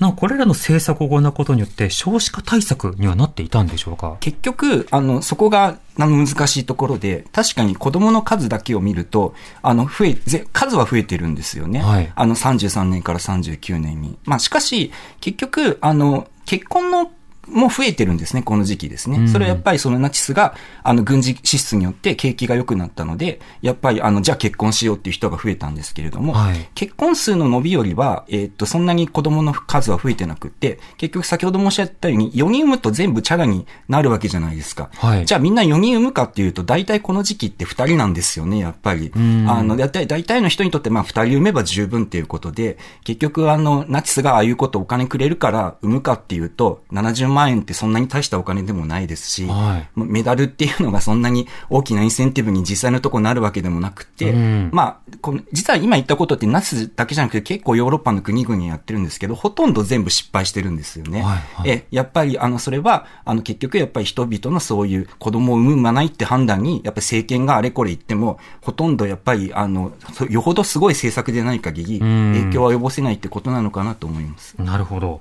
なおこれらの政策を行うことによって少子化対策にはなっていたんでしょうか？結局、あの、そこが、難しいところで、確かに子供の数だけを見ると、あの、増え、ぜ数は増えてるんですよね。はいあの、33年から39年に。まあ、しかし、結局、あの、結婚の、も増えてるんですね、この時期ですね。うんそれはやっぱりそのナチスが、あの、軍事支出によって景気が良くなったので、やっぱり、あの、じゃあ結婚しようっていう人が増えたんですけれども、はい結婚数の伸びよりは、えーっと、そんなに子供の数は増えてなくって、結局先ほど申し上げたように、4人産むと全部チャラになるわけじゃないですか。はいじゃあみんな4人産むかっていうと、大体この時期って2人なんですよね、やっぱり。んあの、大体、大体の人にとって、まあ2人産めば十分っていうことで、結局あの、ナチスがああいうことお金くれるから産むかっていうと、70万円ってそんなに大したお金でもないですし、はいメダルっていうのがそんなに大きなインセンティブに実際のところなるわけでもなくて、うんまあ、この実は今言ったことってナチスだけじゃなくて結構ヨーロッパの国々やってるんですけど、ほとんど全部失敗してるんですよね。はいはいえやっぱり、あの、それは、あの、結局やっぱり人々のそういう子供を産む、産まないって判断に、やっぱり政権があれこれ言っても、ほとんどやっぱり、あの、そよほどすごい政策でない限り、ん影響は及ぼせないってことなのかなと思います。なるほど。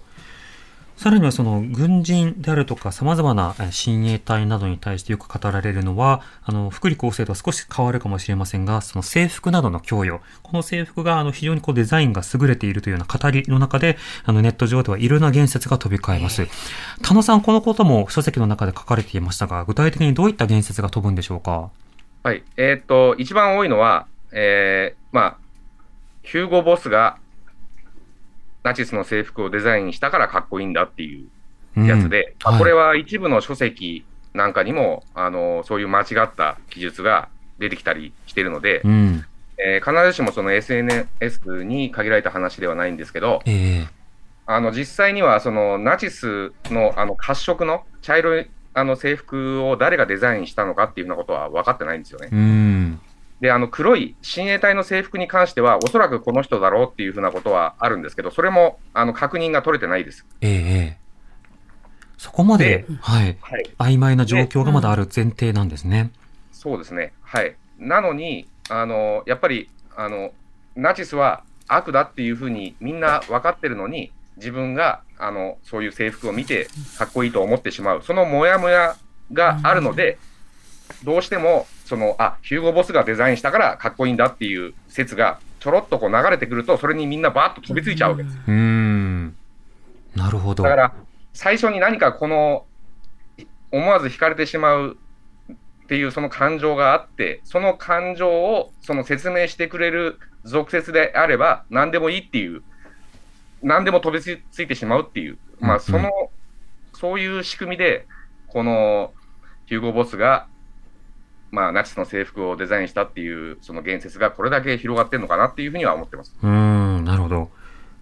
さらにはその軍人であるとか様々なえー親衛隊などに対してよく語られるのは、あの、福利厚生とは少し変わるかもしれませんが、その制服などの供与。この制服があの非常にこうデザインが優れているというような語りの中で、あのネット上ではいろんな言説が飛び交います。田野さん、このことも書籍の中で書かれていましたが、具体的にどういった言説が飛ぶんでしょうか？はい。えーっと、一番多いのは、えー、まあ、ヒューゴ・ボスがナチスの制服をデザインしたからかっこいいんだっていうやつで、うんはいまあこれは一部の書籍なんかにも、あの、そういう間違った記述が出てきたりしてるので、うん。えー必ずしもその SNS に限られた話ではないんですけど、ええあの、実際にはそのナチスのあの褐色の茶色いあの制服を誰がデザインしたのかっていうようなことは分かってないんですよね。うん。で、あの黒い親衛隊の制服に関しては、おそらくこの人だろうっていうふうなことはあるんですけど、それもあの確認が取れてないです。ええええそこまでで、はい。はい。曖昧な状況がまだある前提なんですね。そうですね。はい。なのに、あの、やっぱり、あの、ナチスは悪だっていうふうにみんな分かってるのに、自分が、あの、そういう制服を見て、かっこいいと思ってしまう。そのモヤモヤがあるので、どうしても、その、あ、ヒューゴ・ボスがデザインしたからかっこいいんだっていう説が、ちょろっとこう流れてくると、それにみんなバーッと飛びついちゃうわけです。うーん。なるほど。だから、最初に何かこの、思わず惹かれてしまうっていうその感情があって、その感情をその説明してくれる俗説であれば、何でもいいっていう、何でも飛びついてしまうっていう、まあ、その、そういう仕組みで、このヒューゴ・ボスが、まあ、ナチスの制服をデザインしたっていう、その言説がこれだけ広がってるのかなっていうふうには思ってます。うーん、なるほど。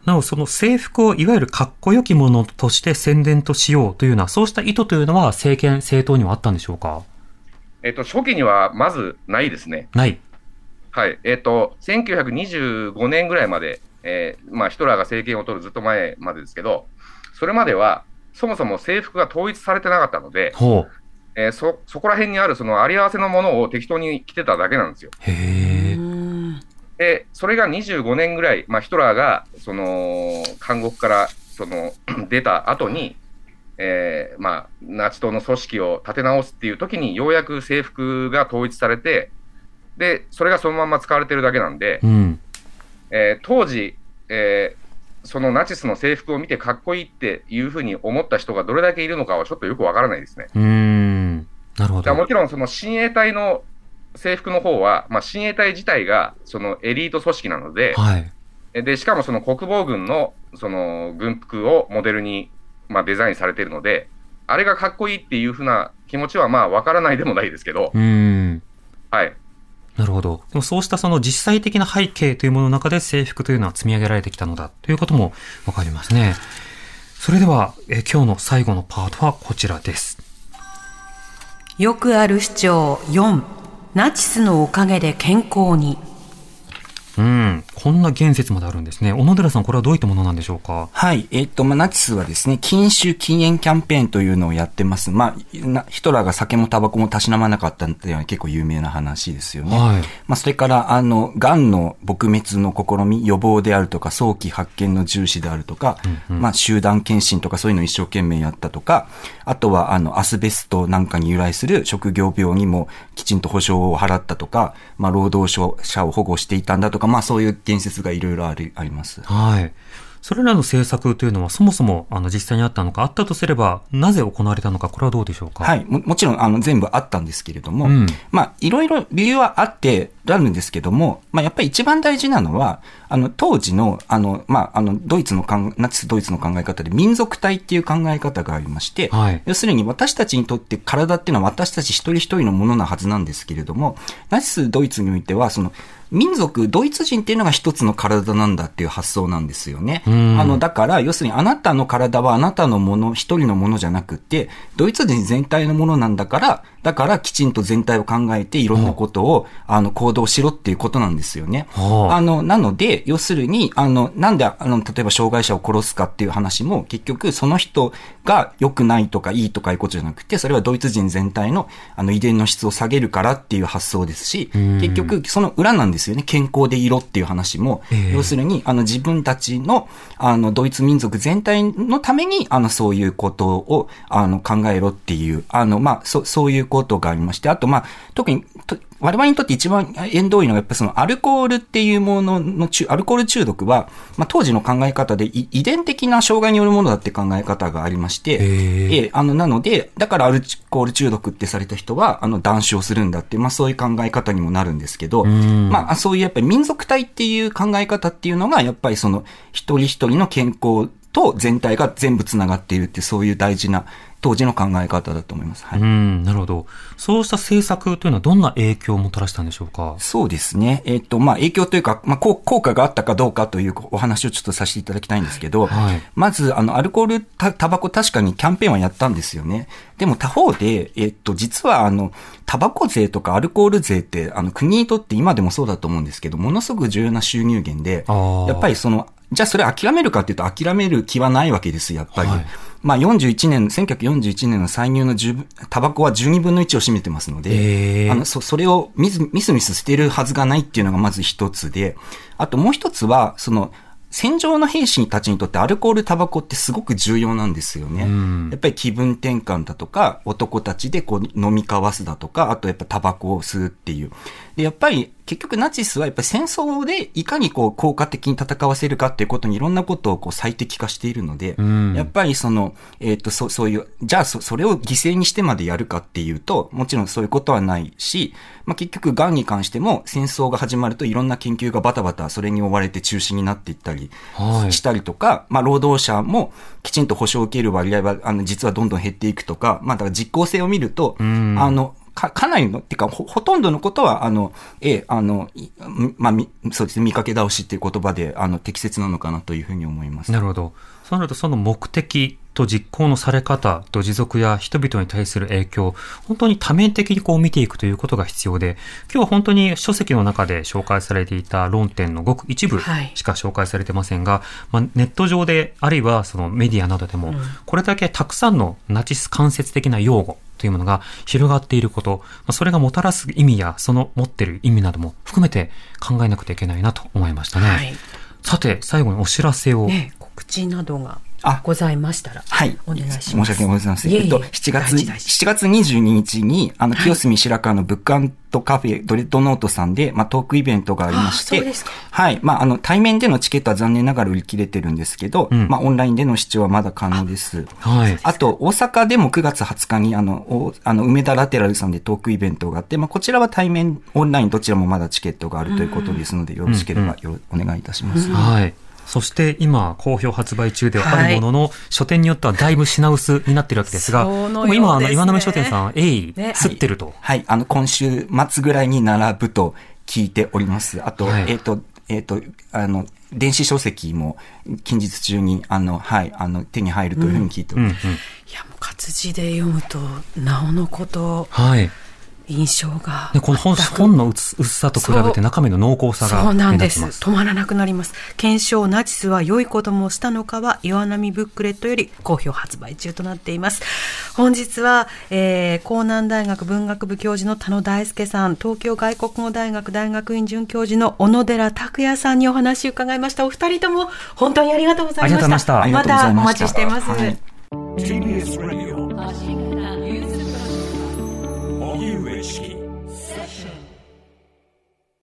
なお、その制服をいわゆるかっこよきものとして宣伝としようというような、そうした意図というのは政権、政党にはあったんでしょうか？えっと、初期にはまずないですね。ない。はい。えっ、と、1925年ぐらいまで、えーまあ、ヒトラーが政権を取るずっと前までですけど、それまでは、そもそも制服が統一されてなかったので、ほう。えーそ、そこら辺にあるそのあり合わせのものを適当に着てただけなんですよ。へえ。で、それが25年ぐらい、まあ、ヒトラーが、その、監獄から、その、出た後に、えーまあ、ナチ党の組織を立て直すっていう時に、ようやく制服が統一されて、で、それがそのまま使われてるだけなんで、うん。えー当時、えーそのナチスの制服を見てかっこいいっていうふうに思った人がどれだけいるのかはちょっとよくわからないですね。うーん。なるほど。もちろんその親衛隊の制服の方は、まあ、親衛隊自体がそのエリート組織なので、はい。えでしかもその国防軍のその軍服をモデルに、まあ、デザインされているので、あれがかっこいいっていうふうな気持ちはまあわからないでもないですけどう、ーん。はい。なるほど。でもそうしたその実際的な背景というものの中で制服というのは積み上げられてきたのだということもわかりますね。それでは、えー今日の最後のパートはこちらです。よくある主張4ナチスのおかげで健康に。うん。こんな言説まであるんですね。小野寺さん、これはどういったものなんでしょうか？はい。えっ、と、まあ、ナチスはですね、禁酒禁煙キャンペーンというのをやってます。まあ、なヒトラーが酒もタバコもたしなまなかったっていうのは結構有名な話ですよね。はいまあ、それから、あの、癌の撲滅の試み、予防であるとか、早期発見の重視であるとか、まあ、集団検診とかそういうのを一生懸命やったとか、あとは、あの、アスベストなんかに由来する職業病にもきちんと保証を払ったとか、まあ、労働者を保護していたんだとか、まあ、そういう言説がいろいろありあります。はい。それらの政策というのはそもそもあの実際にあったのか、あったとすれば、なぜ行われたのか、これはどうでしょうか？はい。ももちろん、あの、全部あったんですけれども、うんまあ、いろいろ理由はあって、あるんですけども、まあ、やっぱり一番大事なのは、あの、当時の、あの、まあ、あの、ドイツの考ナチスドイツの考え方で民族体っていう考え方がありまして、はい要するに私たちにとって体っていうのは私たち一人一人のものなはずなんですけれども、ナチスドイツにおいては、その、民族、ドイツ人っていうのが一つの体なんだっていう発想なんですよね。んあの、だから、要するにあなたの体はあなたのもの、一人のものじゃなくて、ドイツ人全体のものなんだから、だからきちんと全体を考えていろんなことを、あの、行動しろっていうことなんですよね。はあ。あの、なので、要するに、あの、なんで、あの、例えば障害者を殺すかっていう話も、結局、その人が良くないとかいいとかいうことじゃなくて、それはドイツ人全体の、あの、遺伝の質を下げるからっていう発想ですし、結局、その裏なんですよね。健康でいろっていう話も、ええ。要するに、あの、自分たちの、あの、ドイツ民族全体のために、あの、そういうことを、あの、考えろっていう、あの、まあ、そ、そういうことがありまして、あと、まあ、特に、と我々にとって一番縁遠いのが、やっぱりそのアルコールっていうものの中、アルコール中毒は、まあ、当時の考え方でい遺伝的な障害によるものだって考え方がありまして、へえええあの、なので、だからアルコール中毒ってされた人は、あの、断酒をするんだってまあ、そういう考え方にもなるんですけど、ん。まあ、そういうやっぱり民族体っていう考え方っていうのが、やっぱりその、一人一人の健康と全体が全部つながっているって、そういう大事な、当時の考え方だと思います。はい。うん、なるほど。そうした政策というのはどんな影響をもたらしたんでしょうか？そうですね。えっ、と、まあ、影響というか、まあ、効効果があったかどうかというお話をちょっとさせていただきたいんですけど、はいまず、あの、アルコール、た、タバコ確かにキャンペーンはやったんですよね。でも他方で、えっ、と、実は、あの、タバコ税とかアルコール税って、あの、国にとって今でもそうだと思うんですけど、ものすごく重要な収入源でやっぱりその、じゃあそれ諦めるかっていうと諦める気はないわけです、やっぱり。はいまあ41年、1941年の歳入の10タバコは12分の1を占めてますので、あの、そ、それをミスミスミス捨てるはずがないっていうのがまず一つで、あともう一つは、その、戦場の兵士たちにとってアルコール、タバコってすごく重要なんですよね。んやっぱり気分転換だとか、男たちでこう飲み交わすだとか、あとやっぱタバコを吸うっていう。で、やっぱり結局ナチスはやっぱり戦争でいかにこう効果的に戦わせるかっていうことにいろんなことをこう最適化しているので、ん。やっぱりその、えっ、と、そそういう、じゃあそ、それを犠牲にしてまでやるかっていうと、もちろんそういうことはないし、まあ、結局、癌に関しても戦争が始まるといろんな研究がバタバタそれに追われて中止になっていったりはい。したりとか、まあ、労働者もきちんと保障を受ける割合は、あの、実はどんどん減っていくとか、まあ、だから実効性を見ると、ん。あの、か、かなりの、っていうか、ほ、ほとんどのことは、あの、ええ、あの、いまあ、み、そうですね、見かけ倒しっていう言葉で、あの、適切なのかなというふうに思います。なるほど。そうなると、その目的と実行のされ方と持続や人々に対する影響、本当に多面的にこう見ていくということが必要で、今日は本当に書籍の中で紹介されていた論点のごく一部はいしか紹介されてませんが、まあ、ネット上で、あるいはそのメディアなどでも、これだけたくさんのナチス間接的な用語、というものが広がっていること、まあそれがもたらす意味やその持っている意味なども含めて考えなくてはいけないなと思いましたね。はいさて、最後にお知らせを。ね、告知などがあございましたら、はい。お願いします。申し訳ございません。いえっと、7月、大事大事7月22日に、あの、清澄白河のブックカフェドレッドノートさんで、まあ、トークイベントがありまして、はい。まあ、あの、対面でのチケットは残念ながら売り切れてるんですけど、んまあ、オンラインでの視聴はまだ可能です。はい。あと、大阪でも9月20日に、あの、おあの、梅田ラテラルさんでトークイベントがあって、まあ、こちらは対面、オンラインどちらもまだチケットがあるということですので、よろしければよろ、お願いいたします。はい。そして今、好評発売中ではあるものの、書店によってはだいぶ品薄になっているわけですが、そうのでも今、あの、岩波書店さん、鋭意、ね吸ってると。はい、あの、今週末ぐらいに並ぶと聞いております。あと、はいえっ、と、えっ、と、あの、電子書籍も近日中に、あの、はい、あの、手に入るというふうに聞いておうんうん。ります。いや、もう活字で読むと、なおのこと、はい。印象が。で、この本本の薄薄さと比べて中身の濃厚さがそうなんです。止まらなくなります。検証ナチスは良いこともしたのかは岩波ブックレットより好評発売中となっています。本日は、えー、江南大学文学部教授の田野大輔さん、東京外国語大学大学院准教授の小野寺拓也さんにお話を伺いました。お二人とも本当にありがとうございました。ありがとうございまたお待ちしています。はい She